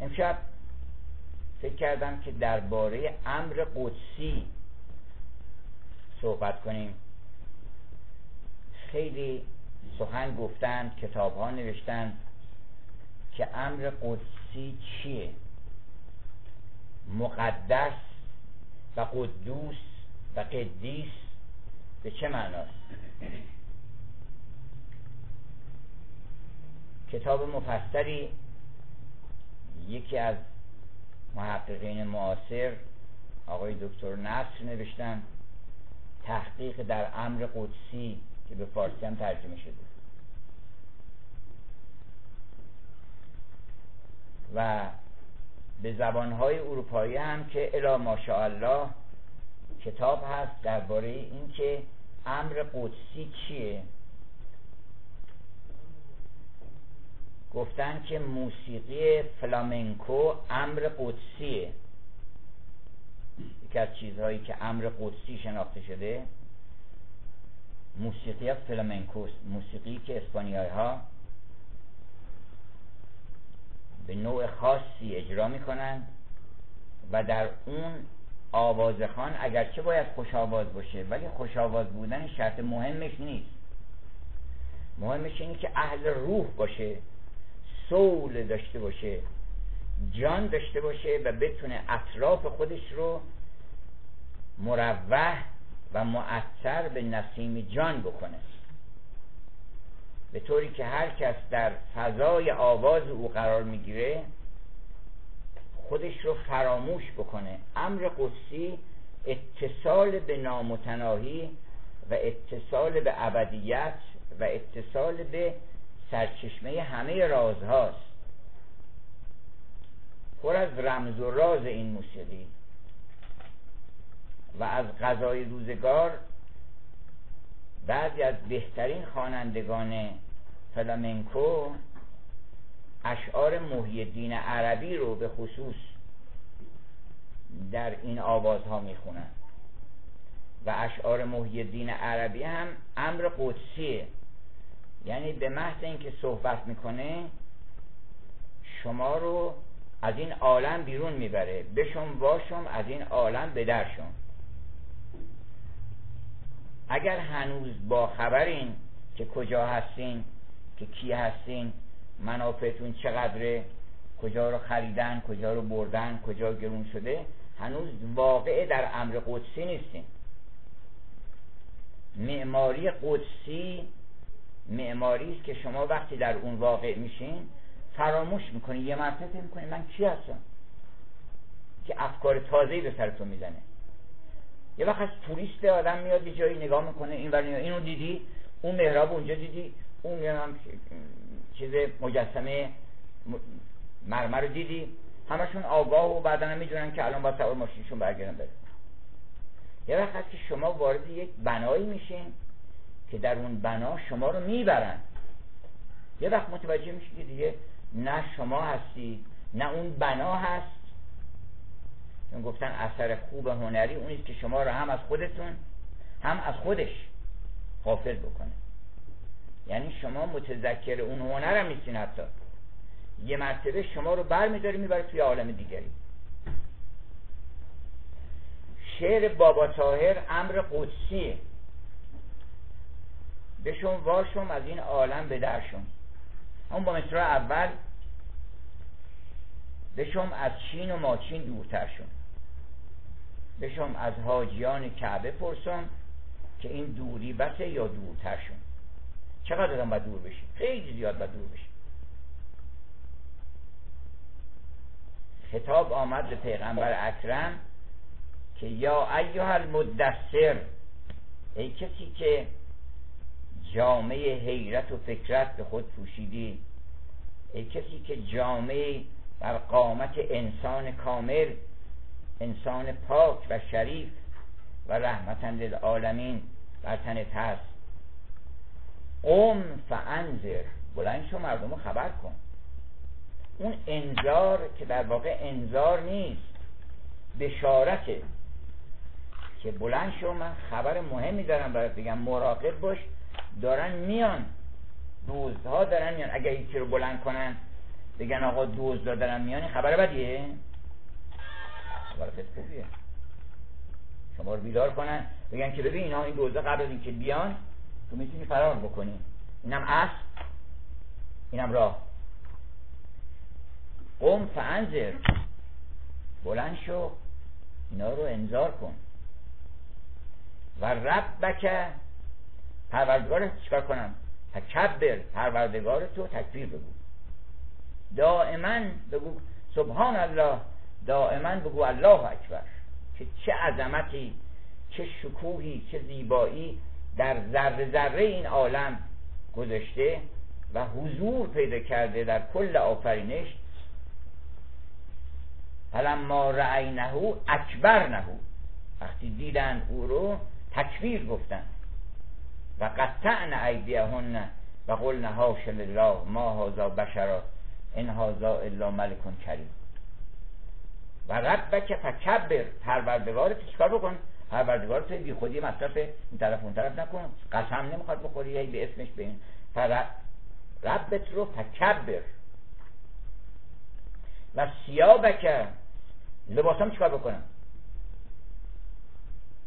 امشب فکر کردم که درباره امر قدسی صحبت کنیم. خیلی سخن گفتن کتاب ها نوشتن که امر قدسی چیه؟ مقدس و قدوس و قدیس به چه معناست؟ کتاب مفصلی یکی از محققین معاصر آقای دکتر نصر نوشتن تحقیق در امر قدسی که به فارسی هم ترجمه شده. و به زبانهای اروپایی هم که الا ماشاءالله کتاب هست درباره اینکه امر قدسی چیه؟ گفتن که موسیقی فلامنکو امر قدسیه. یکی از چیزهایی که امر قدسی شناخته شده موسیقی فلامنکوست موسیقی که اسپانیایی ها به نوع خاصی اجرا می‌کنن و در اون آوازخان اگرچه باید خوش آواز باشه ولی خوش آواز بودن شرط مهمش نیست. مهمش اینه که اهل روح باشه. سول داشته باشه جان داشته باشه و بتونه اطراف خودش رو مروح و معطر به نسیم جان بکنه. به طوری که هر کس در فضای آواز او قرار می‌گیره خودش رو فراموش بکنه. امر قدسی اتصال به نامتناهی و اتصال به ابدیت و اتصال به سرچشمه همه رازهاست. پر از رمز و راز این موسیقی و از غذای روزگار بعضی از بهترین خوانندگان فلامنکو اشعار محی عربی رو به خصوص در این آوازها می‌خونن. و اشعار محی عربی هم امر قدسیه. یعنی به محض اینکه صحبت می‌کنه شما رو از این عالم بیرون می‌بره. بشم واشم از این عالم بدرشم اگر هنوز با خبرین که کجا هستین که کی هستین منافعتون چقدره کجا رو خریدن کجا رو بردن کجا گرون شده هنوز واقع در امر قدسی نیستین. معماری قدسی معماری است که شما وقتی در اون واقع میشین فراموش می‌کنی. یه مرتبه می‌کنی من کی هستم که افکار تازه‌ای به سرتون می‌زنه. یه وقت از توریست آدم میاد یه جایی نگاه می‌کنه این ولی اینو دیدی؟ اون محراب اونجا دیدی؟ اون هم چیز مجسمه مرمر رو دیدی؟ همشون آگاه و بعدا می‌دونن که الان با سوار ماشینشون برگردن بره. یه وقت که شما وارد یک بنایی میشین. که در اون بنا شما رو می‌برن. یه وقت متوجه میشی که دیگه نه شما هستی نه اون بنا هست. چون گفتن اثر خوب هنری اونیست که شما رو هم از خودتون هم از خودش غافل بکنه. یعنی شما متذکر اون هنر هم نیستین حتی. یه مرتبه شما رو بر میداره می‌بره توی عالم دیگری. شعر بابا تاهر امر قدسیه. بشون واشم از این عالم به درشم اون با مصرع اول بشم از چین و ماچین دورتر شون بشم از حاجیان کعبه پرسم که این دوری بسه یا دورتر شون چقدر آدم باید دور بشی؟ خیلی زیاد باید دور بشی. خطاب آمد به پیغمبر اکرم که یا ایها المدثر ای کسی که جامعه حیرت و فکرت به خود پوشیدی. ای کسی که جامعه بر قامت انسان کامل انسان پاک و شریف و رحمتا للعالمین بر تنت هست. قم فانذر. بلند شو مردم خبر کن. اون انذار که در واقع انذار نیست بشارته که بلند شو من خبر مهمی دارم برات بگم. مراقب باش. دارن میان. روزها دارن میان. اگر یکی رو بلند کنن بگن آقا دوز دادن میانی خبر بدیه؟ خبر خوبیه. شما رو بیدار کنن. بگن که ببین اینا این دوزا قبل از اینکه بیان تو می‌تونی فرار بکنی. اینم اصل. اینم راه. قوم فانذر. بلند شو. اینا رو انذار کن. و ربک پروردگار چیکار کنم؟ تکبر. پروردگار تو تکبیر بگو. دائما بگو سبحان الله دائما بگو الله اکبر. که چه عظمتی چه شکوهی چه زیبایی در ذره ذره این عالم گذاشته و حضور پیدا کرده در کل آفرینش. فلما اکبر نهو وقتی دیدن او رو تکبیر گفتن. و قطعن ایدیهن و قلن هاش الله ما هازا بشرا این هازا الا ملکون کریم. و ربک فکبر پروردگار چیکار بکن؟ پروردگار تو بی خودی مصرف این طرف اون طرف نکن. قسم نمی‌خواد بخوری به اسمش به این. ربت رو فکبر. و سیابک لباسام چیکار بکنم؟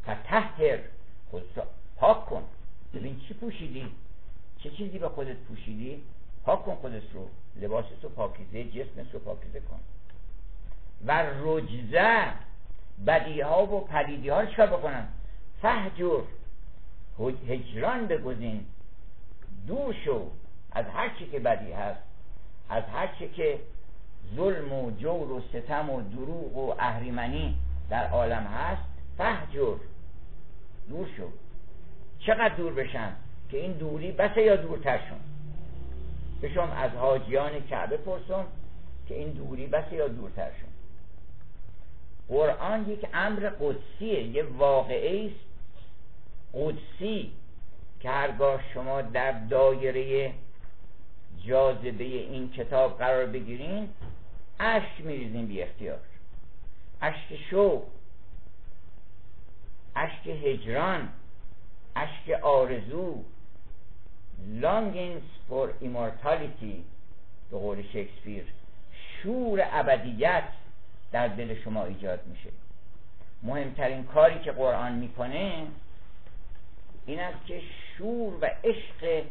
فتحر خود پاک کن. ببین چی پوشیدی؟ چه چیزی به خودت پوشیدی؟ پاک کن خودت رو لباس رو پاکیزه جسم رو پاکیزه کن. و رجزه بدی ها و پلیدی ها رو چکار بکنن فهجر هجران بگزین. دور شو از هر چی که بدی هست از هر چی که ظلم و جور و ستم و دروغ و اهریمنی در عالم هست فهجر. دور شو چقدر دور بشن که این دوری بسه یا دورتر شون؟ بشم از حاجیان کعبه پرسم که این دوری بسه یا دورتر شون؟ قرآن یک امر قدسیه یه واقعه است. قدسی که هرگاه شما در دایره جاذبه این کتاب قرار بگیرین اشک میریزین بی اختیار. اشک شوق اشک هجران اشک آرزو. Longings for immortality. به قول شکسپیر. شور ابدیت در دل شما ایجاد میشه. مهمترین کاری که قرآن می‌کنه این است که شور و عشق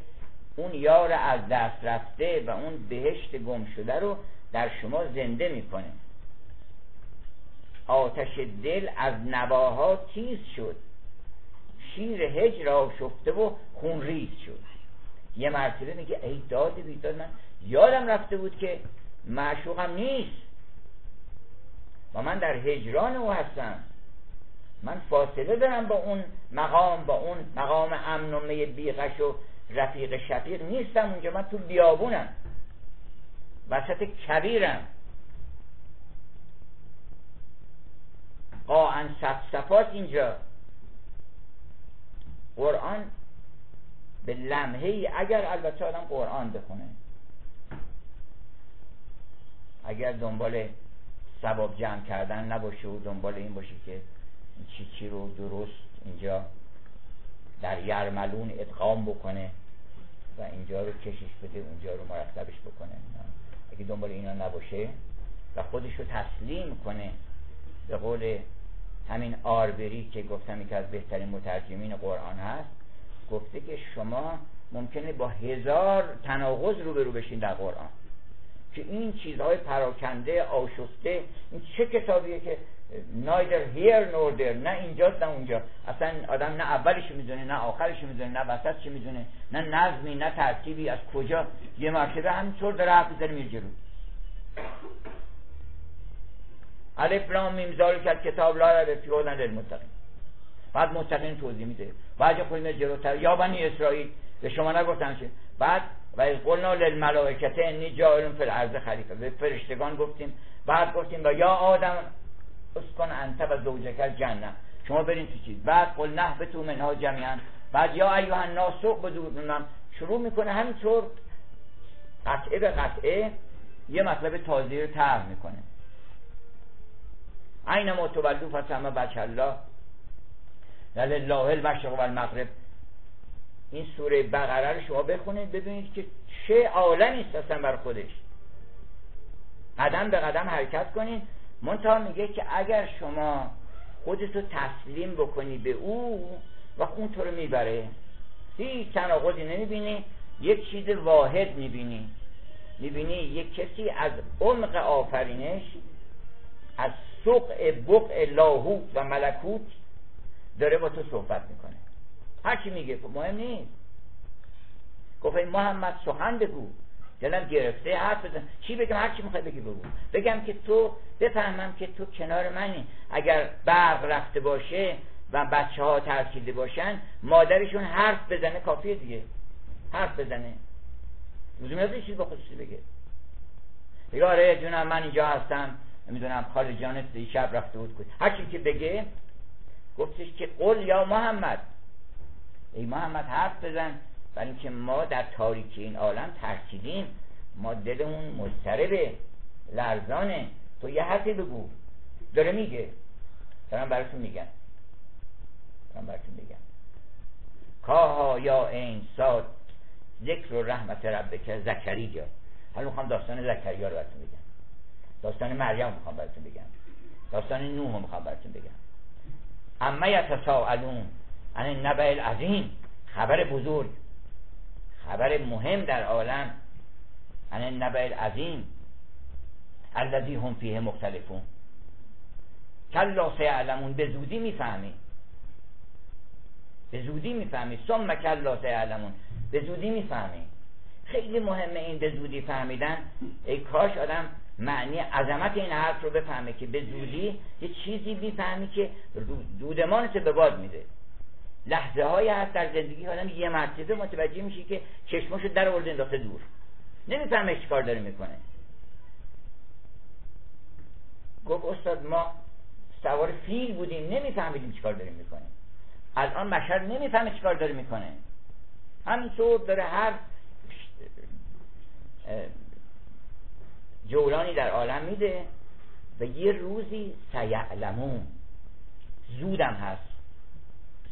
اون یار از دست رفته و اون بهشت گم شده رو در شما زنده می‌کنه. آتش دل از نواها تیز شد. شیر هجر را شفته و خون ریز شد. یه مرتبه میگه ای داد بیداد من یادم رفته بود که معشوقم نیست. و من در هجران او هستم. من فاصله دارم با اون مقام با اون مقام امن و می بیغش و رفیق شفیق نیستم اونجا. من تو بیابونم. وسط کبیرم. قاعن صفصفات اینجا. قرآن به لمحه ای اگر البته آدم قرآن بخونه. اگر دنبال ثواب جمع کردن نباشه و دنبال این باشه که چی چی رو درست اینجا در یرملون ادغام بکنه و اینجا رو کشش بده اونجا رو مرتبش بکنه. اگه دنبال اینا نباشه و خودش رو تسلیم کنه به قول همین آربری که گفتم که از بهترین مترجمین قرآن هست گفته که شما ممکنه با هزار تناقض روبرو بشین در قرآن. که این چیزهای پراکنده آشفته این چه کتابیه که نایدر هیر نور در نه اینجاست نه اونجا. اصلا آدم نه اولش می‌دونه نه آخرش می‌دونه نه وسطش می‌دونه نه نظمی نه ترتیبی از کجا؟ یه مرتبه همینطور داره حرف می‌زنه میره الف لام میم کرد کتاب لا رب فی هدن للمتقین. بعد متقین توضیح میده. بعد خود جلوتر یا بنی اسرائیل به شما نگفتن چه بعد و از قلنا للملائکه انی جاعل فی الارض خلیفه. به فرشتگان گفتیم. بعد گفتیم و یا آدم اسکن انت و زوجک شما برین تو چیز. بعد قل نه به تو منها جمیعا. بعد یا ایوه الناس بدونم شروع می‌کنه همینطور. قطعه به قطعه یه مطلب تازه رو طرح می‌کنه. عین ما تولو فسمه بچه الله. لله المشرق و المغرب این سوره بقره رو شما بخونید ببینید که چه عالمی است اصلا بر خودش. قدم به قدم حرکت کنین منتها میگه که اگر شما خودتو تسلیم بکنی به او و اون تو رو می‌بره هیچ تناقضی نمی‌بینی یک چیز واحد می‌بینی. می‌بینی یک کسی از عمق آفرینش از سقع بقع لاهوت و ملکوت داره با تو صحبت می‌کنه. هرچی میگه خب مهم نیست. گفت محمد سخن بگو. دلم گرفته حرف بزن. چی بگم؟ هر چی می‌خوای بگی بگو. بگم که تو بفهمم که تو کنار منی. اگر برق رفته باشه و بچه ها ترکیده باشن مادرشون حرف بزنه کافیه دیگه. حرف بزنه. لزوم نداره چیز با خودش بگه. بگه آره جونم من اینجا هستم. نمی‌دونم خاله جانت شب رفته بود کن هر چی که بگه گفتش که قول یا محمد. ای محمد حرف بزن برای اینکه ما در تاریکی این عالم ترکیدیم ما دلمون مضطربه لرزانه. تو یه حرفی بگو. داره میگه. دارم براتون میگم. دارم براتون میگم. کاها یا این ساد ذکر و رحمت ربک زکریا. حالا می‌خوام داستان زکریا رو براتون بگم. داستان مریم می‌خوام براتون بگم. داستان نوح می‌خوام براتون بگم. اما یتساءلون عن النبع العظیم. خبر بزرگ. خبر مهم در عالم. عن النبع العظیم. الذی هم فیه مختلفون. کلا سیعلمون به زودی می‌فهمی. به زودی می‌فهمی. ثم کلا سیعلمون. به زودی می‌فهمی. خیلی مهمه این به زودی فهمیدن. ای کاش آدم معنی عظمت این حرف رو بفهمه که به زودی یه چیزی می‌فهمی که دودمانت به باد میده لحظه های هست در زندگی آدم یه مرتبه متوجه میشه که چشماشو در آورد انداخته دور. نمی‌فهمه کار داره می‌کنه. گفت استاد ما سوار فیل بودیم نمیفهمیدیم چیکار داریم می‌کنه الان بشر نمی‌فهمه چیکار داره می‌کنه. همینطور داره هر جولانی در عالم میده و یه روزی سیعلمون. زودم هست.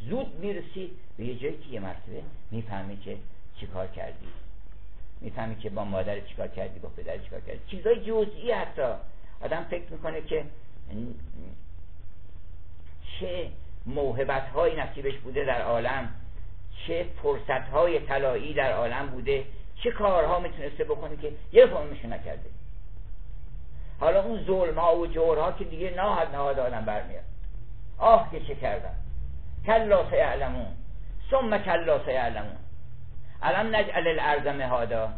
زود می‌رسی به یه جایی که یه مرتبه می‌فهمی که چیکار کردی. می‌فهمی که با مادر چیکار کردی با پدر چیکار کردی. چیزای جزئی حتی. آدم فکر می‌کنه که چه موهبت های نصیبش بوده در عالم. چه فرصت های طلایی در عالم بوده. چه کارها می‌تونسته بکنه که یه فرمش نکرده. حالا اون ظلم ها و جورها که دیگه نهاد نهاد آدم برمیاد. آه که چه کردن. کلا سیعلمون. ثم کلا سیعلمون. الان نجعل الارض مهادا.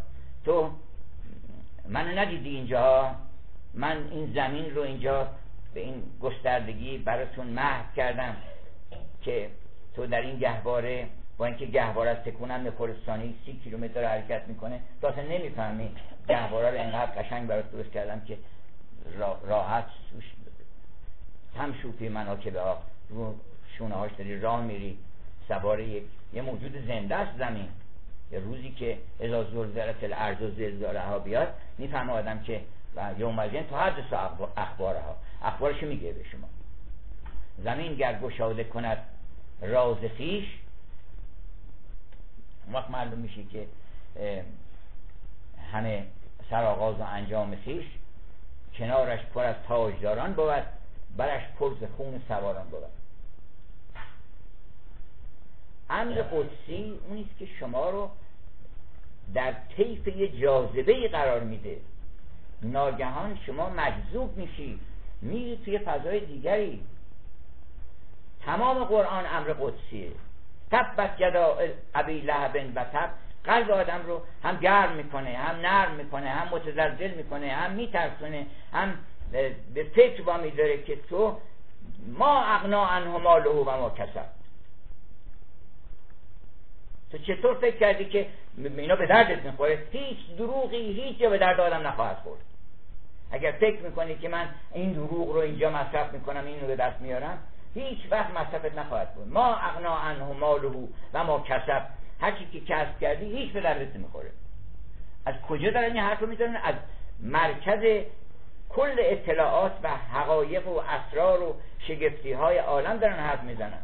تو منو ندیدی اینجا؟ من این زمین رو اینجا به این گستردگی براتون محو کردم که تو در این گهواره با اینکه گهواره از تکونم به خورستانی سی کیلومتر حرکت می‌کنه تو اصلا نمی‌فهمی گهواره رو انقدر قشنگ برات درست کردم که راحت سوش هم شوفی منو که به رو شونه هاش داری راه میری سوار یه موجود زنده است زمین. یه روزی که ازا زلزلت الارض و زلزاله ها بیاد می‌فهمه آدم که و یوم الدین تو حدث اخبارها. اخبارشو میگه به شما. زمین گر گشاده کند راز خیش وقت معلوم میشه که همه سرآغاز و انجام خیش کنارش پر از تاجداران بود برش پر خون سواران بود. امر قدسی اونیست که شما رو در طیف یه جاذبه قرار میده. ناگهان شما مجذوب میشی میری توی فضای دیگری. تمام قرآن امر قدسیه. تبت یدا ابی لهب و تب. قلب آدم رو هم گرم می‌کنه هم نرم می‌کنه هم متزلزل می‌کنه هم میترسونه هم به فکر با میداره که تو ما اغنا عنه ماله و ما کسب. تو چطور فکر کردی که اینا به دردت می‌خوره؟ هیچ دروغی هیچ به درد آدم نخواهد خورد. اگر فکر می‌کنی که من این دروغ رو اینجا مصرف می‌کنم اینو به دست میارم هیچ وقت مصرفت نخواهد بود ما اغنا عنه ماله و ما کسب. هر چی که کسب کردی هیچ به دردت نمی‌خوره. از کجا دارن این حرف رو می‌زنن؟ از مرکز کل اطلاعات و حقایق و اسرار و شگفتی های عالم دارن حرف می‌زنن.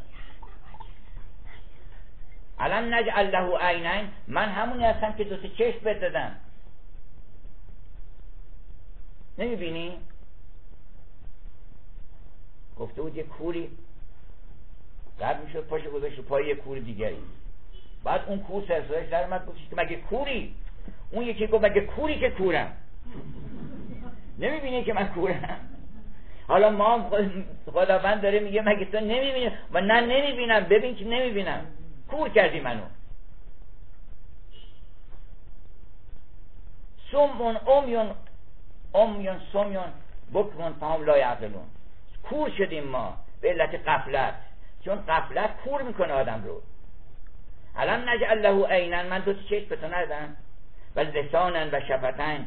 الان نجعل له عینین من همونی هستم که دو تا چشم بد نمی‌بینی؟ گفته بود یه کوری قد می‌شد پاش گذاشت پای یه کور دیگری. بعد اون کور سرسایش در اومد گفتش مگه کوری؟ اون یکی گفت مگه کوری که کورم؟ نمی‌بینی که من کورم. حالا ما خداوند داره میگه مگه تو نمی‌بینی؟ و نه نمی‌بینم. ببین که نمی‌بینم. کور کردی منو. سمون امیون امیون سمیون بکمون فهم لا یعقلون کور شدیم ما به علت قفلت چون قفلت کور می‌کنه آدم رو. الان نجعل له عینن من دو چشم به تو ندم و لسانن و شفتن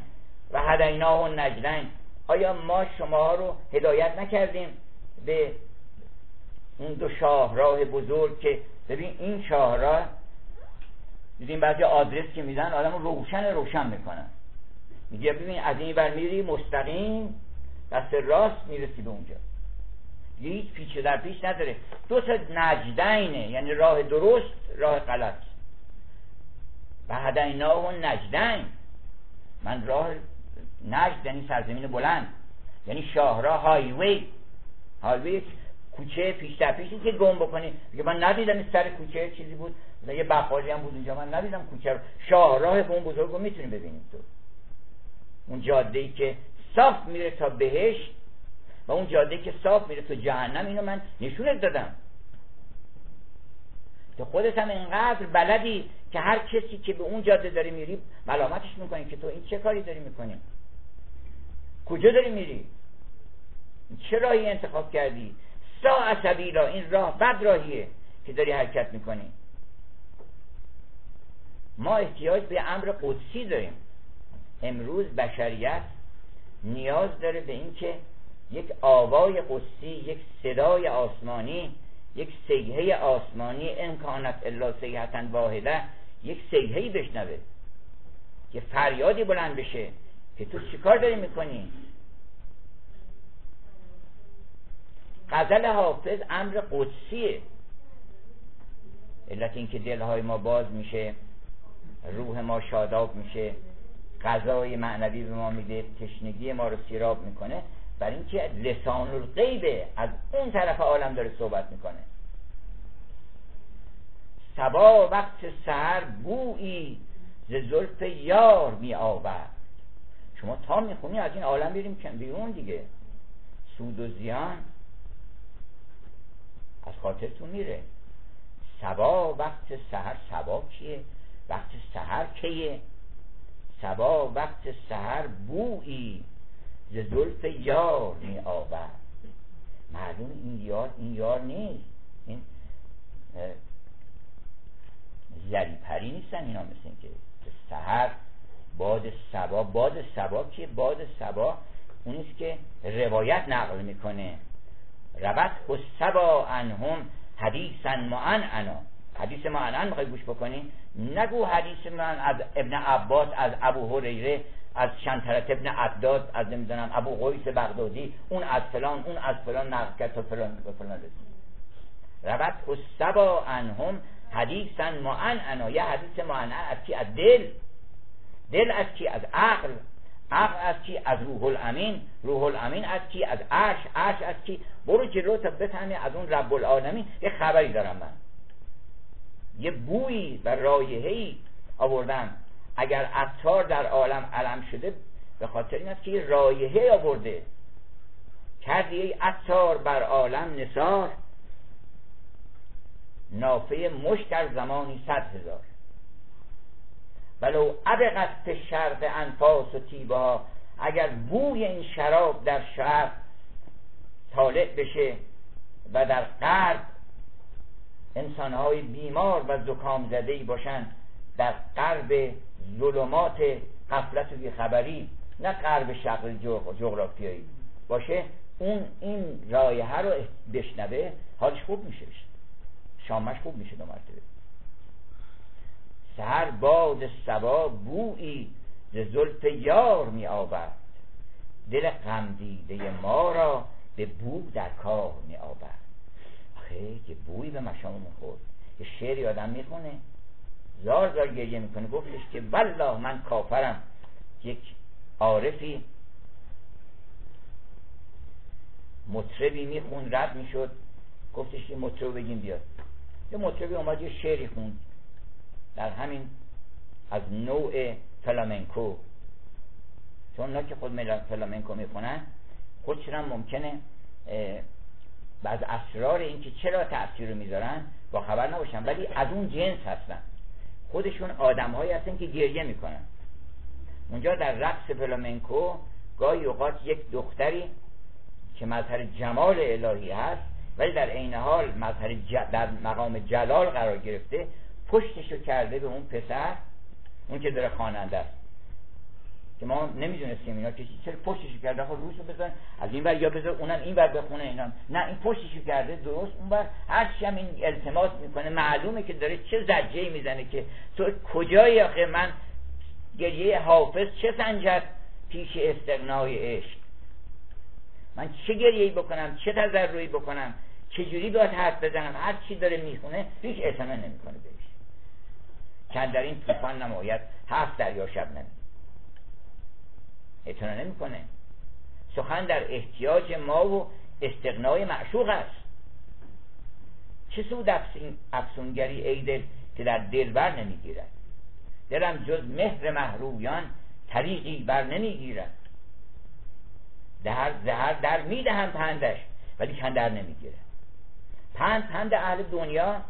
و هدینا و نجدن. آیا ما شما رو هدایت نکردیم به اون دو شاهراه بزرگ که ببین این شاهراه دیدیم بعضی آدرس که میدن آدم روشن روشن می‌کنن. میگه ببین از این بر میری مستقیم دست راست می‌رسی به اونجا. هیچ پیچ در پیش نداره. دو تا نجدینه یعنی راه درست راه غلط. و هدینا و نجدین. من راه نجد یعنی سرزمین بلند. یعنی شاهراه هایوی. هایوی کوچه پیش در پیشی که گم بکنی. میگه من ندیدم سر کوچه چیزی بود. یه بقالی هم بود اونجا من ندیدم کوچه رو. شاهراه به اون بزرگ رو می‌تونی ببینید تو. اون جاده ای که صاف میره تا بهشت و اون جاده که صاف میره تو جهنم اینو من نشونت دادم. تو خودت هم اینقدر بلدی که هر کسی که به اون جاده داری میری ملامتش می‌کنی که تو این چه کاری داری می‌کنی؟ کجا داری میری؟ چه راهی انتخاب کردی؟ سا سبیلا این راه بد راهیه که داری حرکت می‌کنی. ما احتیاج به امر قدسی داریم. امروز بشریت نیاز داره به اینکه یک آوای قدسی یک صدای آسمانی یک سیحه آسمانی امکانت الا سیحتا واحده یک سیحهی بشنوه که فریادی بلند بشه که تو چیکار داری می‌کنی؟ غزل حافظ امر قدسیه. علت اینکه دلهای ما باز میشه روح ما شاداب میشه غذای معنوی به ما میده تشنگی ما رو سیراب می‌کنه. برای اینکه لسان الغیبه از اون طرف عالم داره صحبت می‌کنه. سبا وقت سهر بویی ز زلف یار می آورد شما تا می‌خونی از این عالم بریم بیرون دیگه. سود و زیان از خاطرتون میره. سبا وقت سهر سبا کیه؟ وقت سهر کیه؟ سبا وقت سهر بویی ز زلف یار می آورد. معلوم این یار این یار نیست. این زری پری نیستن اینا مثل این که سهر باد سبا. باد سبا که باد سبا اونیست که روایت نقل می‌کنه. روت سبا انهم حدیثا معن انا. حدیث معن می‌خوای گوش بکنی؟ نگو حدیث من از ابن عباس از ابو هریره از شنطرت ابن عداد از نمی‌دونم ابو قیس بغدادی اون از فلان اون از فلان نقل کرد تا فلان به فلان رسید. روت و سبا انهم حدیثا معن انا یه حدیث معن از کی؟ از دل. دل از کی؟ از عقل. عقل از کی؟ از روح الامین. روح الامین از کی؟ از عرش. عرش از کی؟ برو جلو تا بفهمی از اون رب العالمین. یه خبری دارم من. یه بویی و رایحه‌ای آوردم اگر عطار در عالم علم شده به خاطر این است که یه رایحه آورده. کردی ای عطار بر عالم نثار. نافه مشک در زمانی صد هزار. ولو ابقت شرق انفاس و تیبه ها اگر بوی این شراب در شرق طالع بشه و در غرب انسانهای بیمار و زکام زده باشند در غرب ظلمات قفلت و بیخبری نه غرب شغل جغرافیایی. باشه؟ اون این رایحه رو بشنوه حالش خوب میشه شامش خوب میشه دو مرتبه. سهر باد سبا بویی ز زلف یار می آورد دل غمدیده ما را به بو در کار می آورد آخه که بوی به مشامون خورد. یه شعری آدم می‌خونه. زار زار گریه می‌کنه. گفتش که والله من کافرم. یک عارفی مطربی میخون رد می‌شد. گفتش این مطرب بگیم بیاد. یه مطربی اومد یه شعری خوند. در همین از نوع فلامنکو. چون اونا که خود فلامنکو می‌خونن خودشون هم ممکنه بعض اسرار اینکه چرا تأثیر رو می‌ذارن با خبر نباشن. ولی از اون جنس هستن. خودشون آدم هایی هستن که گریه می‌کنن. اونجا در رقص فلامنکو گاهی اوقات یک دختری که مظهر جمال الهی هست ولی در عین حال مظهر در مقام جلال قرار گرفته پشتشو کرده به اون پسر اون که داره خواننده است. که ما نمی‌دونستیم اینا که چرا پشتشو کرده. آخه روشو بزن از این ور یا بذار اونم این ور بخونه اینا. نه این پشتشو کرده درست. اون ور هر هم این التماس می‌کنه معلومه که داره چه زجه می‌زنه که تو کجایی آخه؟ من گریه حافظ چه سنجد پیش استغنای عشق؟ من چه گریهی بکنم؟ چه تضرعی بکنم؟ چجوری باید حرف بزنم؟ هر چی داره می‌خونه هیچ اعتنا نمی‌کنه بهش. چند در این طوفان نماید هفت دریا شب نمی اعتنا نمی‌کنه. سخن در احتیاج ما و استغنای معشوق است. چه سود افسونگری ای دل که در دل بر نمی‌گیرد؟ دلم جز مهر محرویان طریقی بر نمی‌گیرد. در زهر در می‌دهم پندش ولی کن در نمی‌گیره پند پند اهل دنیا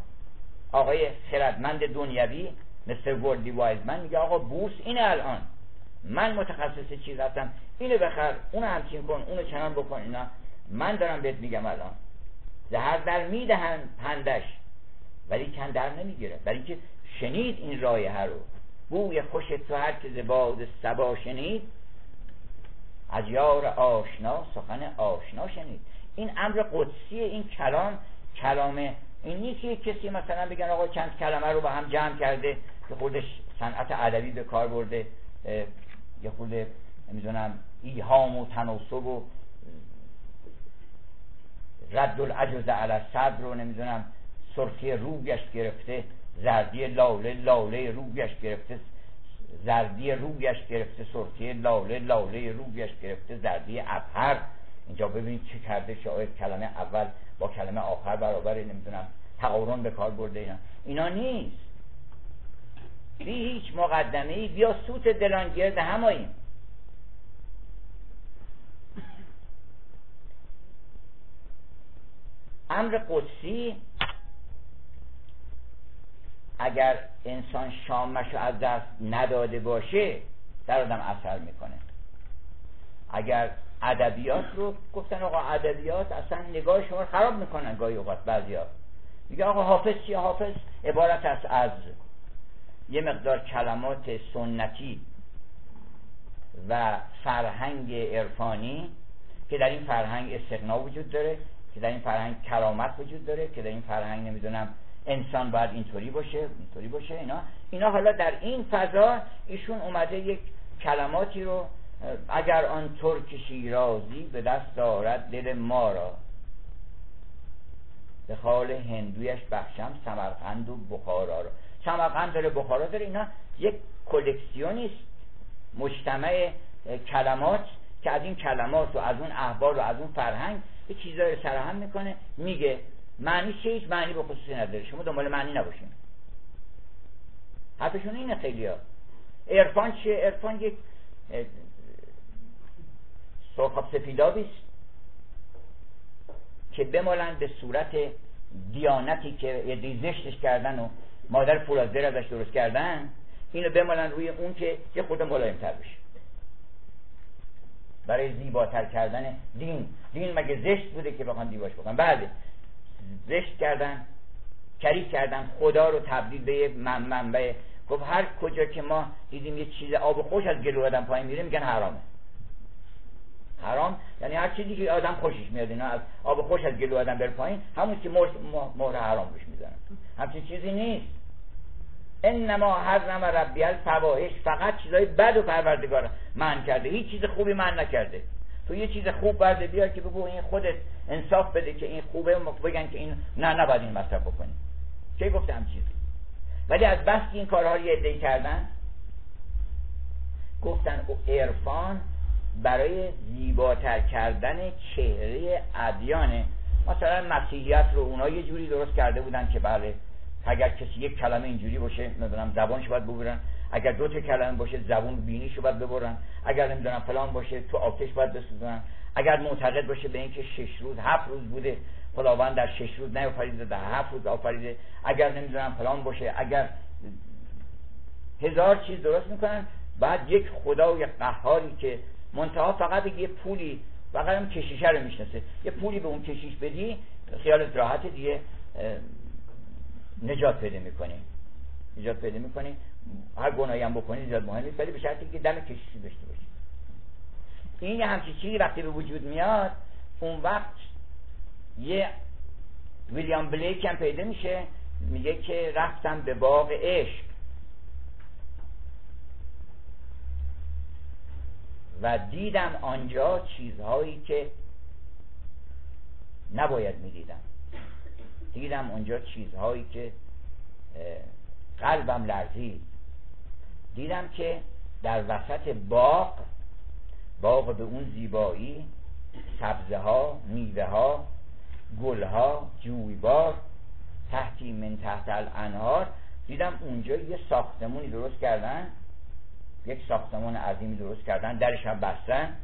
آقای خردمند دنیوی مثل وردی وایزمن میگه آقا بورس اینه الان. من متخصص چیز هستم. اینو بخر اونو همچین کن اونو چنان بکن اینا. من دارم بهت میگم الان. زهر در می‌دهن پندش. ولی کن در نمی‌گیره. برای که شنید این رایه رو. بوی خوش تو هر که زباد سبا شنید. از یار آشنا سخن آشنا شنید. این امر قدسی این کلام کلام این نیست که کسی مثلا بگن آقا چند کلمه رو با هم جمع کرده که خودش صنعت ادبی به کار برده یه خود نمی‌دونم ایهام و تناسب و رد العجز علی صدر رو نمی‌دونم سرخی رویش گرفته زردی لاله لاله رویش گرفته زردی رویش گرفته سرخی لاله لاله رویش گرفته زردی ابهر. اینجا ببینید چه کرده شاعر کلمه اول با کلمه آخر برابر نمی‌دونم تقارن به کار برده اینا. اینا نیست. بی هیچ مقدمه ای بیا سوت دلان گرد هماییم. امر قدسی اگر انسان شامش رو از دست نداده باشه در آدم اثر می‌کنه. اگر ادبیات رو گفتن آقا ادبیات اصلا نگاه شما رو خراب می‌کنن گاهی اوقات بعضیا. میگه آقا حافظ چیه؟ حافظ عبارت است از. یه مقدار کلمات سنتی و فرهنگ عرفانی که در این فرهنگ استقنا وجود داره که در این فرهنگ کرامت وجود داره که در این فرهنگ نمی‌دونم انسان باید اینطوری باشه اینطوری باشه اینا. اینا حالا در این فضا ایشون اومده یک کلماتی رو اگر آن ترک شیرازی به دست دارد دل ما را. به خال هندویش بخشم سمرقند و بخارا را. سمرقند داره بخارا داره اینا یک کلکسیونیست مجتمع کلمات که از این کلمات و از اون احبار و از اون فرهنگ یه چیزایی سرهم می‌کنه میگه معنی چه هیچ معنی به خصوصی نداره. شما دنبال معنی نباشین. حرفشون اینه خیلی ها. ارفان چیه؟ ارفان یک سرخاب سپیدابیست که بمالن به صورت دیانتی که یه دیزشتش کردن و مادر فولازده ازش درست کردن اینو بمالن روی اون که یه خود ملایمتر بشه. برای زیباتر کردن دین. دین مگه زشت بوده که بخوان دیواش بکنن؟ بله. زشت کردن کریک کردن خدا رو تبدیل به منبع. گفت هر کجا که ما دیدیم یه چیز آب خوش از گلو آدم پایین میره میگن حرامه. حرام؟ یعنی هر چیزی که آدم خوشش میاد اینا از آب خوش از گلو آدم بر پایین همون که مهر حرام روش می‌زنن. همچین چیزی نیست. انما حرم ربی الفواحش فقط چیزای بد و پروردگار من کرده هیچ چیز خوبی من نکرده. تو یه چیز خوب برده بیا که بگو این خودت انصاف بده که این خوبه بگن که این نه نباید این مصرف بکنی. چه گفتم چیزی؟ ولی از بس این کارها رو یه کردن گفتن عرفان برای زیباتر کردن چهره ادیانه. مثلا مسیحیت رو اونا یه جوری درست کرده بودن که بله اگر کسی یک کلمه اینجوری باشه نمی‌دونم زبانش باید ببرن. اگر دو تا کلمه باشه زبون بینیشو باید ببرن. اگر نمی‌دونم فلان باشه تو آتش باید بسوزن. اگر معتقد باشه به اینکه شش روز هفت روز بوده خداوند در شش روز نیافریده در هفت روز آفریده. اگر نمی‌دونم فلان باشه اگر هزار چیز درست می‌کنن بعد یک خدای قهاری که منتها فقط یه پولی فقط هم کشیشه رو می‌شناسه. یه پولی به اون کشیش بدی خیالت راحت دیگه. نجات پیدا می‌کنی. نجات پیدا می‌کنی. هر گناهی هم بکنی نجات مهم نیست. ولی به شرطی که دم کشیشی داشته باشی. این همچی چیزی وقتی به وجود میاد اون وقت یه ویلیام بلیک هم پیدا میشه. میگه که رفتم به باغ عشق. و دیدم آنجا چیزهایی که نباید می‌دیدم. دیدم اونجا چیزهایی که قلبم لرزید. دیدم که در وسط باغ باغ به اون زیبایی سبزه ها میوه ها گل ها جویبار تحتی من تحت الانهار دیدم اونجا یه ساختمونی درست کردن. یک ساختمان عظیمی درست کردن. درش هم بستن.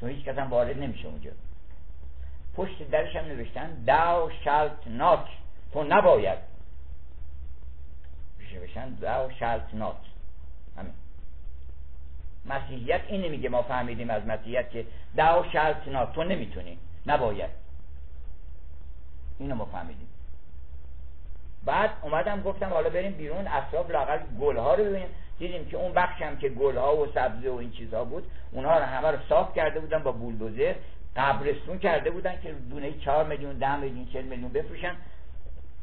چون هیچ کس وارد نمیشه اونجا. پشت درش هم نوشتن داو شالت ناک تو نباید. نوشتن داو شالت ناک همین. مسیحیت اینه میگه ما فهمیدیم از مسیحیت که داو شالت ناک تو نمی‌تونی. نباید. اینو ما فهمیدیم. بعد اومدم گفتم حالا بریم بیرون اطراف لاقل گل ها رو ببینیم. دیدیم که اون بخش هم که گل ها و سبزه و این چیزها بود اونها رو همه رو صاف کرده بودن با بولدوزر. قبرستون کرده بودن که دونه چهار میلیون ده میلیون چل میلیون بفروشن.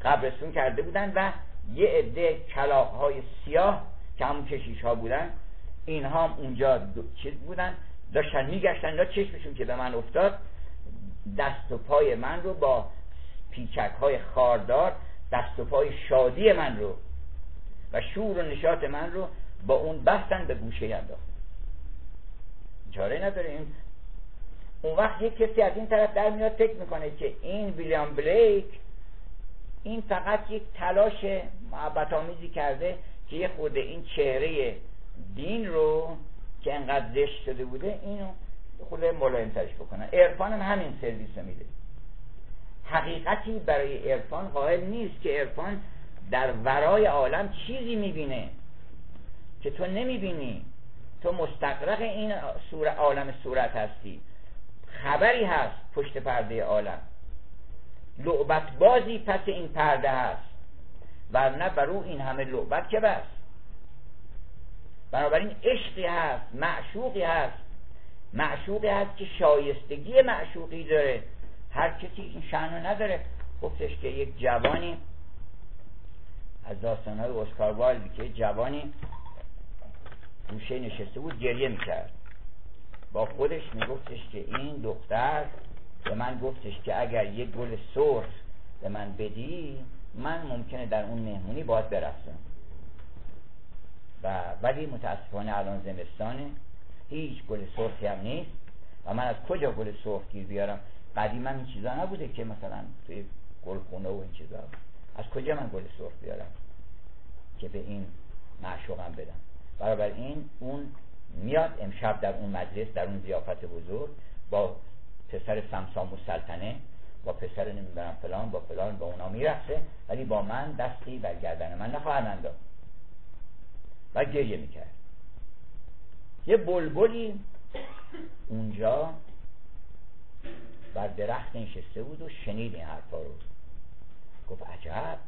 قبرستون کرده بودن و یه عده کلاق های سیاه که همون کشیش ها بودن اینها هم اونجا چیز بودن. داشتن میگشتن یا چشمشون که به من افتاد دست و پای من رو با پیچک های خاردار دست و پای شادی من رو و شور و نشاط من رو با اون بستن به گوشه انداخت. چاره نداره این اون وقت یک کسی از این طرف در میاد فکر می‌کنه که این ویلیام بلیک این فقط یک تلاش محبت آمیزی کرده که یه خود این چهره دین رو که انقدر زشت شده بوده اینو خود ملایم ترش بکنن عرفان هم همین سرویس میده. حقیقتی برای عرفان قائل نیست که عرفان در ورای عالم چیزی می‌بینه که تو نمی‌بینی. تو مستقرق این عالم صورت هستی. خبری هست پشت پرده عالم. لعبت بازی پس این پرده هست. ورنه برو این همه لعبت که بس. بنابراین عشقی هست معشوقی هست. معشوقی هست که شایستگی معشوقی داره. هر کسی این شعنو نداره. گفتش که یک جوانی از داستان های اسکار والدی که جوانی گوشه نشسته بود گریه می‌کرد. با خودش میگفتش که این دختر به من گفتش که اگر یک گل سرخ به من بدی من ممکنه در اون مهمونی باید برفتم و ولی متاسفانه الان زمستانه. هیچ گل سرخی هم نیست. و من از کجا گل سرخ گیر بیارم؟ قدیما این چیزا نبوده که مثلا توی گلخونه و این چیزا. از کجا من گل سرخ بیارم که به این معشوقم بدم؟ برابر این اون میاد امشب در اون مجلس در اون زیافت بزرگ با پسر سمسام و سلطنه با پسر نمی‌دونم فلان با فلان با اونا میرخصه ولی با من دستی بر گردن من نخواهد انداخت. و گریه می‌کرد. یه بلبلی اونجا بر درخت نشسته بود و شنید این حرفا رو. گفت عجب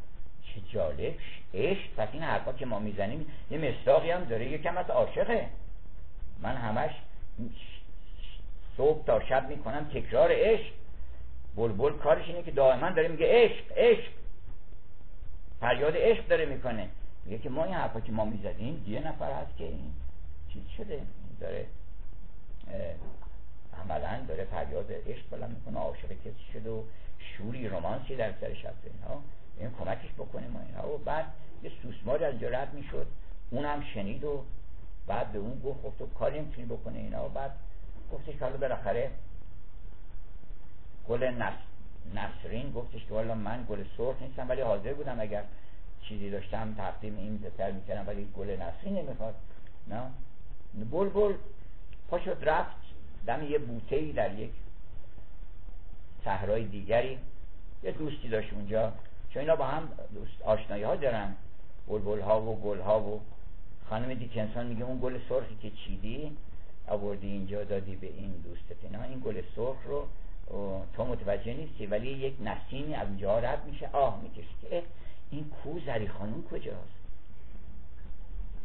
چه جالب عشق. پس این حرفا که ما می‌زنیم یه مستاقی هم داره یکم از عاشقه. من همش صبح تا شب می‌کنم تکرار عشق. بلبل کارش اینه که دائما داره میگه عشق عشق. فریاد عشق داره می‌کنه. میگه که ما این حرفا که ما می‌زدیم یه نفر هست که این چیز شده. داره عملا داره فریاد عشق بلند می‌کنه عاشق کسی شده و شوری رومانسی در سرش هست اینها این کمکش بکنه ما اینها و بعد یه سوسماری از رد می‌شد. اونم شنید و بعد به اون گفت خب تو کاری می‌تونی بکنه اینا؟ و بعد گفتش که حالا بالاخره گل نس... نسرین گفتش که والا من گل سرخ نیستم ولی حاضر بودم اگر چیزی داشتم تقدیم این بهتر می‌کردم ولی گل نسرین نمی‌خواد. نه؟ بل بل. پا شد رفت. دم یه بوته ای در یک صحرای دیگری. یه دوستی داشت اونجا. چون اینا با هم دوست آشنایی ها دارن. بلبل ها و گل ها و خانم دیکنسون میگه اون گل سرخی که چیدی آوردی اینجا دادی به این دوستت اینا این گل سرخ رو تو متوجه نیستی ولی یک نسیمی از اونجا رد میشه آه می‌کشه که این کو زری خانم کجاست؟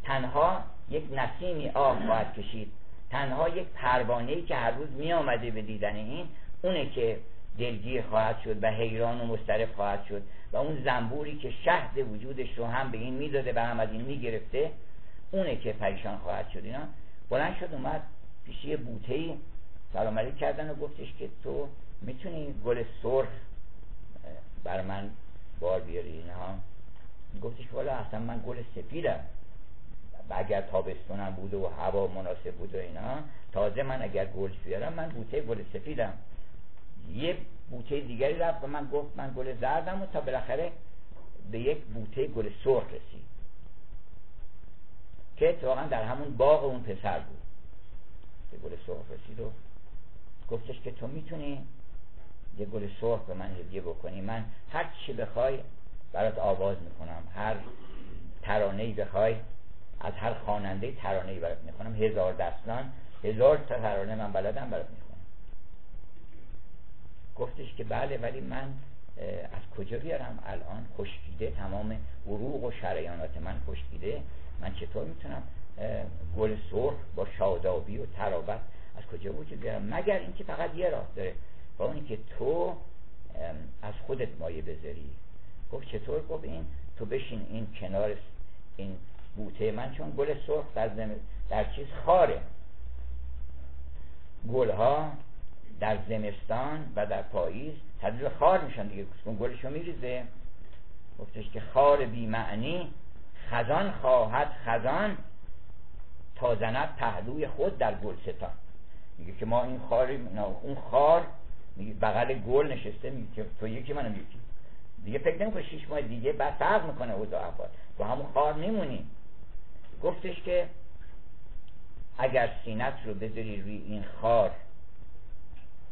تنها یک نسیمی آه خواهد کشید. تنها یک پروانه که هر روز می آمده به دیدن این اونه که دلگیر خواهد شد و حیران و مسترف خواهد شد. و اون زنبوری که شهد وجودش رو هم به این می‌داده و هم از این می‌گرفته اونه که پریشان خواهد شد. اینا بلند شد اومد پیش یه بوته ای سلام علیک کردن و گفتش که تو می‌تونی گل سرخ بر من بار بیاری. اینها گفتش والا اصلا من گل سفیدم. و اگر تابستونم بوده و هوا مناسب بود و اینا تازه من اگر گل بیارم من بوته گل سفیدم. یه بوته دیگری رفت و من گفت من گل زردم و تا بالاخره به یک بوته گل سرخ رسید. که اتفاقا در همون باغ اون پسر بود. به گل سرخ رسید و گفتش که تو می‌تونی یه گل سرخ به من هدیه بکنی. من هر چی بخوای برات آواز می‌کنم. هر ترانه بخوای از هر خواننده ترانه برات می‌کنم هزار دستان هزار تا ترانه من بلدم برات می‌کنم گفتش که بله ولی من از کجا بیارم؟ الان خشکیده تمام عروق و شریانات من خشکیده. من چطور می‌تونم گل سرخ با شادابی و ترابت از کجا وجود بیارم؟ مگر اینکه فقط یه راه داره. با اونی که تو از خودت مایه بذاری. گفت چطور؟ گفت این تو بشین این کنار این بوته من چون گل سرخ در, در چیز خاره. گلها در زمستان و در پاییز تبدیل خار میشن دیگه. گلشو میریزه. گفتش که خار بی معنی خزان خواهد خزان تا زند پهلوی خود در گلستان. میگه که ما این خاری اون خار میگه بغل گل نشسته میگه تو یکی منم یکی دیگه فکر نمی‌کنه شیش ماه دیگه بعد فرق می‌کنه اوضاع احوال. تو همون خار میمونی. گفتش که اگر سینت رو بذاری روی این خار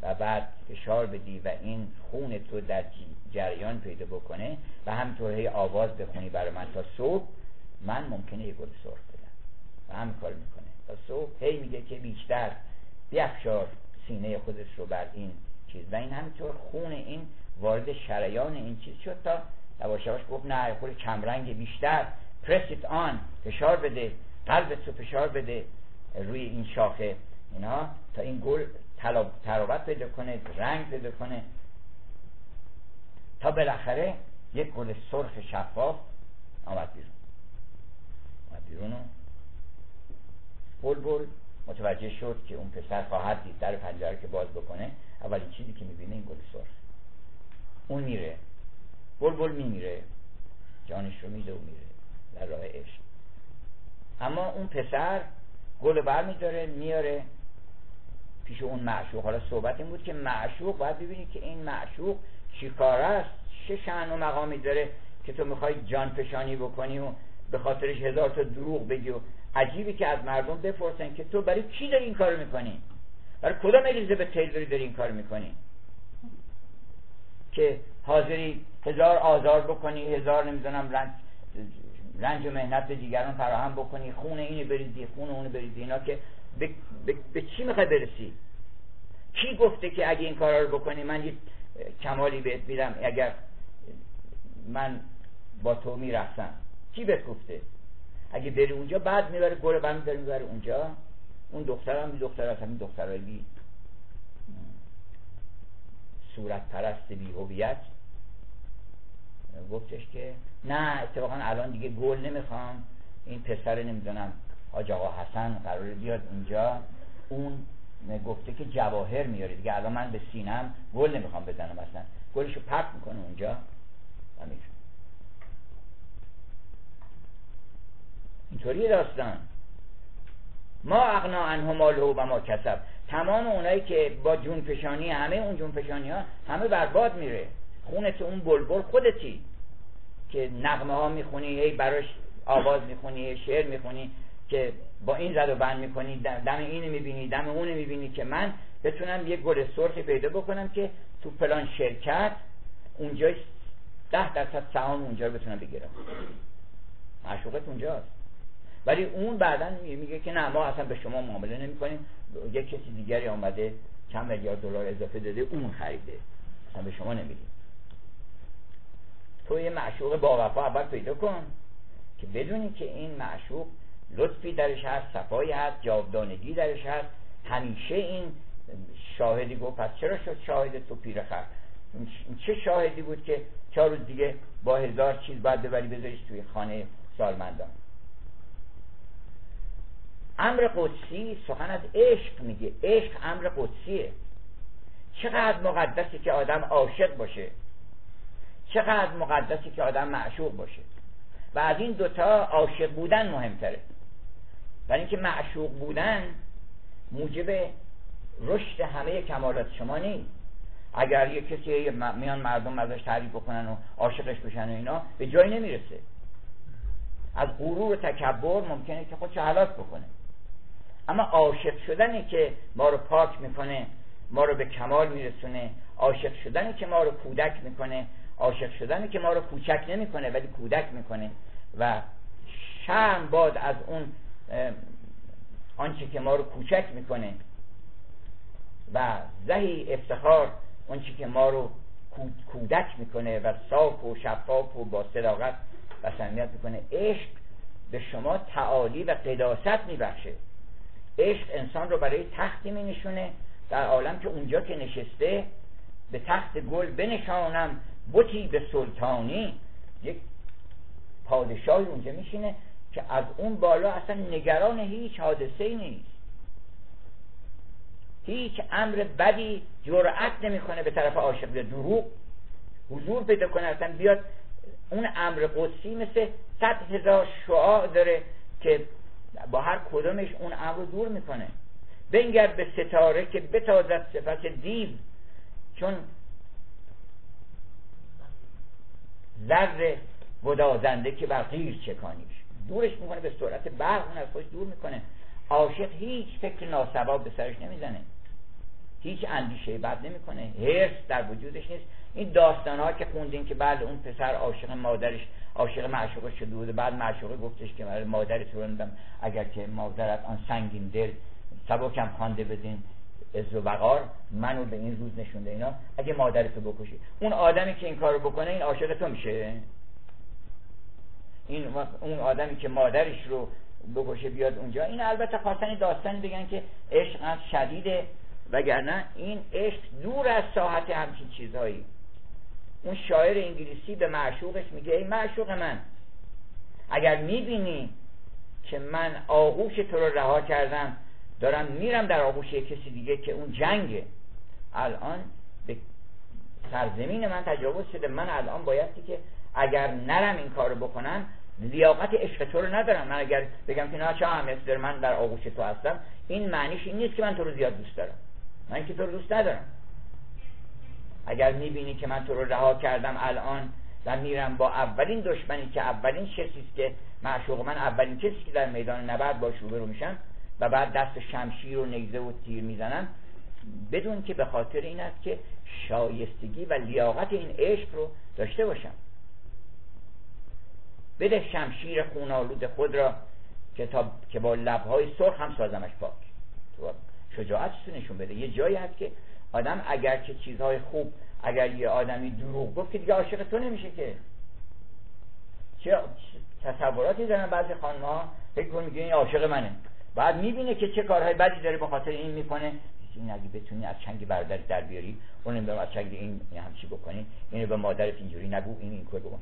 و بعد فشار بدی و این خون تو در جریان پیدا بکنه و همینطور هی آواز بخونی برای من تا صبح من ممکنه یه گل سرخ بدم. و همین کار می‌کنه. تا صبح هی میگه که بیشتر بیافشار سینه خودش رو بر این چیز. و این همینطور خون این وارد شریان این چیز شد تا یواش گفت نه خود کمرنگ بیشتر. پرست آن فشار بده. قلبت رو فشار بده روی این شاخه. اینا تا این گل تراوت پیدا کنه رنگ پیدا کنه. تا بالاخره یک گل سرخ شفاف آمد بیرون. بیرون و بل متوجه شد که اون پسر خواهد دید در پنجره که باز بکنه. اولین چیزی که می‌بینه این گل سرخ. اون میره. بل بل میمیره. جانش رو میده و میره در راه عشق. اما اون پسر گل بر میداره میاره پیش اون معشوق. حالا صحبت این بود که معشوق باید ببینی که این معشوق چی کار است؟ چه شعن و مقامی داره که تو می‌خوای جان فشانی بکنی و به خاطرش هزار تا دروغ بگی و عجیبی که از مردم بپرسن که تو برای کی داری این کار می‌کنی؟ برای کدام به تیلوری داری این کار می‌کنی؟ که حاضری هزار آزار بکنی هزار نمی‌دونم رنج رنج و مهنت به دیگران فراهم بکنی خون اینو بریزی خون اونو بریزی اینا که به, به, چی می‌خوای برسی؟ کی گفته که اگه این کارا رو بکنی من یه کمالی بهت میدم اگر من با تو می‌رفتم کی بهت گفته؟ اگه بری اونجا بعد می‌بره گل بند داره می‌بره اونجا. اون دختر هم دختر از همین دخترهای بی صورت پرست بی هویت. گفتش که نه اتفاقا الان دیگه گل نمی‌خوام. این پسر نمی‌دونم حاج آقا حسن قرار بیاد اینجا اون گفته که جواهر میاره. دیگه الان من به سینم گل نمی‌خوام بزنم اصلا. گلشو پرت می‌کنه اونجا. و اینطوری داستان. ما اغنا عنه ماله و ما کسب. تمام اونایی که با جون فشانی همه اون جون فشانی ها همه برباد میره. خونت اون بلبل خودتی که نغمه ها می‌خونی هی براش آواز می‌خونی شعر می‌خونی که با این زد و بند می‌کنی دم اینو می‌بینی دم اونو می‌بینی که من بتونم یه گل سرخی پیدا بکنم که تو پلان شرکت اونجا ده درصد سهام اونجا بتونم بگیرم. معشوقت اونجاست. ولی اون بعدا میگه که نه ما اصلا به شما معامله نمی کنیم یه کسی دیگری آمده چند میلیارد دلار اضافه داده اون خریده. اصلا به شما نمیدیم تو یه معشوق با وفا اول پیدا کن که بدونی که این معشوق لطفی درش هست صفایی هست جاودانگی درش هست. همیشه این شاهدی گفت پس چرا شد شاهد تو پیر خر؟ چه شاهدی بود که چهار روز دیگه با هزار چیز باید ببری بذاریش توی خانه سالمندان؟ امر قدسی سخن از عشق میگه. عشق امر قدسیه. چقدر مقدسی که آدم عاشق باشه. چقدر مقدسی که آدم معشوق باشه. و از این دوتا عاشق بودن مهمتره. برای اینکه معشوق بودن موجب رشد همه کمالات شما نیست. اگر یه کسی میان مردم ازش تعریف بکنن و عاشقش بشن و اینا به جای نمی‌رسه. از غرور و تکبر ممکنه که خودش حلاک بکنه. اما عاشق شدنی که ما رو پاک می‌کنه ما رو به کمال میرسونه. عاشق شدنی که ما رو کودک می‌کنه. عاشق شدنی که ما رو کوچک نمی‌کنه ولی کودک می‌کنه. و شرم باد از اون آنچه که ما رو کوچک می‌کنه. و زهی افتخار آنچه که ما رو کودک می‌کنه و صاف و شفاف و با صداقت و سمیت می‌کنه. عشق به شما تعالی و قداست میبخشه. عشق انسان رو برای تختی می نشونه. در عالم که اونجا که نشسته به تخت گل بنشانم بوتی به سلطانی. یک پادشاهی اونجا میشینه که از اون بالا اصلا نگران هیچ حادثه نیست. هیچ امر بدی جرأت نمی‌کنه به طرف عاشق دروغ. حضور پیدا کنه اصلا بیاد اون امر قدسی مثل صد هزار شعاع داره که با هر کدومش اون رو دور می‌کنه. بنگر به ستاره که بتازد صفت دیو چون زر گدازنده که بر غیر چکانیش. دورش می‌کنه به سرعت برق اون از خودش دور می‌کنه. عاشق هیچ فکر ناسواب به سرش نمی‌زنه. هیچ اندیشه بد نمی‌کنه. هرس در وجودش نیست. این داستان ها که خوندین که بعد اون پسر عاشق مادرش عاشق معشوقش شده بوده بعد معشوقه گفتش که مادر تو رو اگر که مادرت آن سنگین دل سبکم خوانده بدین از و وقار منو به این روز نشونده اینا. اگه مادرتو بکشی. اون آدمی که این کارو بکنه این عاشق تو میشه. این اون آدمی که مادرش رو بکشه بیاد اونجا. این البته خواستن داستانی بگن که عشق شدیده. وگرنه این عشق دور از ساحت همچین چیزهایی. اون شاعر انگلیسی به معشوقش میگه ای معشوق من اگر می‌بینی که من آغوش تو رو رها کردم دارم میرم در آغوش کسی دیگه که اون جنگه. الان به سرزمین من تجاوز شده. من الان بایستی که اگر نرم این کارو بکنم لیاقت عشق تو رو ندارم. من اگر بگم که نه چه اهمیتی من در آغوش تو هستم این معنیش این نیست که من تو رو زیاد دوست دارم. من که تو رو دوست ندارم. اگر می‌بینی که من تو رو رها کردم الان و میرم با اولین دشمنی که اولین کسی که معشوق من اولین کسی که در میدان نبرد با رو میشم و بعد دست شمشیر و نیزه و تیر می‌زنم بدون که به خاطر این است که شایستگی و لیاقت این عشق رو داشته باشم. بده شمشیر خونالود خود را که, که با لبهای سرخ هم سازمش پاک. شجاعت نشون بده. یه جایی هست که آدم اگر که چیزهای خوب اگر یه آدمی دروغ گفت که دیگه عاشق تو نمیشه که. چه تصوراتی دارن بعضی خانم ها فکر کن میگه این عاشق منه. بعد می‌بینه که چه کارهای بدی داره به خاطر این می‌کنه. این اگه بتونی از چنگ برادر در بیاری اون نمی‌دونم از چنگ این همچی بکنی. اینو به مادرت اینجوری نگو این این کار بکن.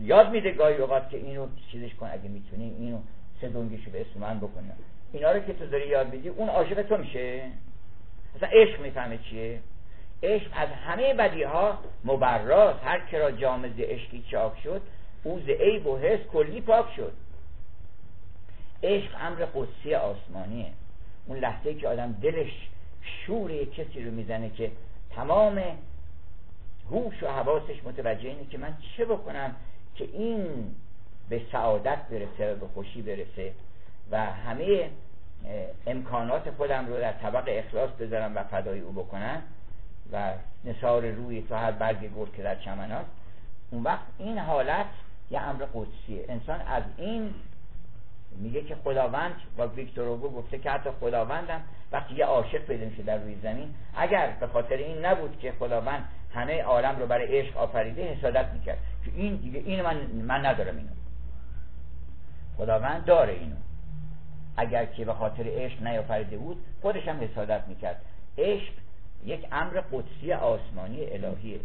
یاد میده گاهی اوقات که اینو چیزش کن اگه می‌تونی اینو سه دونگیشو به اسم من بکنه اینا رو که تو داری یاد میدی اون عاشق تو میشه. مثلا عشق می‌فهمه چیه؟ عشق از همه بدی ها مبراز هر کرا جامز عشقی چاک شد او ز عیب و حس کلی پاک شد. عشق امر قدسی آسمانیه. اون لحظه که آدم دلش شور کسی رو می‌زنه که تمام هوش و حواسش متوجه اینه که من چه بکنم که این به سعادت برسه و به خوشی برسه و همه امکانات خودم رو در طبق اخلاص بذارم و فدای او بکنم و نصار روی تو هر برگ گل که در چمن اون وقت این حالت یه امر قدسیه. انسان از این میگه که خداوند با ویکتور اوگو گفته که حتی خداوندم وقتی یه عاشق پیدا میشه در روی زمین. اگر به خاطر این نبود که خداوند همه عالم رو برای عشق آفریده حسادت می‌کرد. که این دیگه این من من ندارم اینو. خداوند داره اینو. اگر که به خاطر عشق نیافریده بود خودش هم حسادت می‌کرد. عشق یک امر قدسی آسمانی الهیه.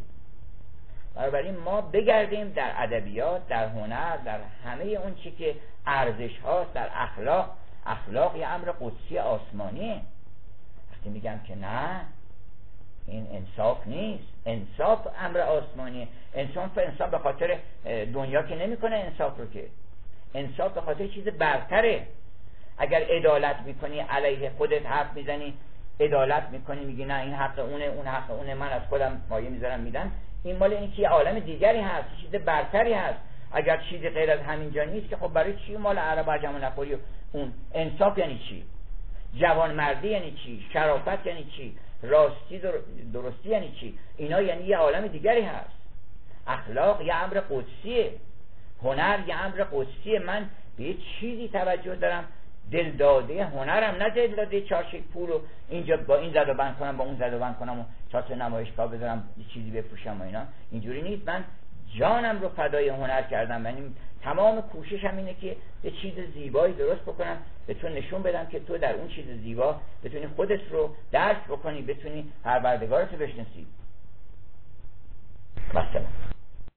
بنابراین ما بگردیم در ادبیات در هنر در همه اون چی که ارزش هاست در اخلاق. اخلاق یه امر قدسی آسمانیه وقتی میگم که نه این انصاف نیست. انصاف امر آسمانیه. انسان انسان به خاطر دنیا که نمی‌کنه انصاف رو که. انصاف به خاطر چیز برتره. اگر عدالت می‌کنی علیه خودت حرف می‌زنی عدالت می‌کنی میگی نه این حق اونه اون حق اونه من از خودم مایه می‌ذارم میدن این مال این که عالم دیگری هست چیز برتری هست. اگر چیزی غیر از همینجا نیست که خب برای چی مال عرب عجم نخوری اون؟ انصاف یعنی چی؟ جوان مردی یعنی چی؟ شرافت یعنی چی؟ راستی درستی یعنی چی؟ اینا یعنی یه عالم دیگری هست. اخلاق یه امر قدسیه. هنر یه امر قدسیه. من به چیزی توجه دارم دل داده هنرم نه دل داده چارچه پول و اینجا با این زد و بند کنم با اون زد و بند کنم و چارچه نمایشگاه بذارم چیزی بپوشم و اینا. اینجوری نیست. من جانم رو فدای هنر کردم. یعنی تمام کوششم اینه که یه چیز زیبایی درست بکنم به تو نشون بدم که تو در اون چیز زیبا بتونی خودت رو درک بکنی بتونی پروردگارت رو بشناسی. مثلا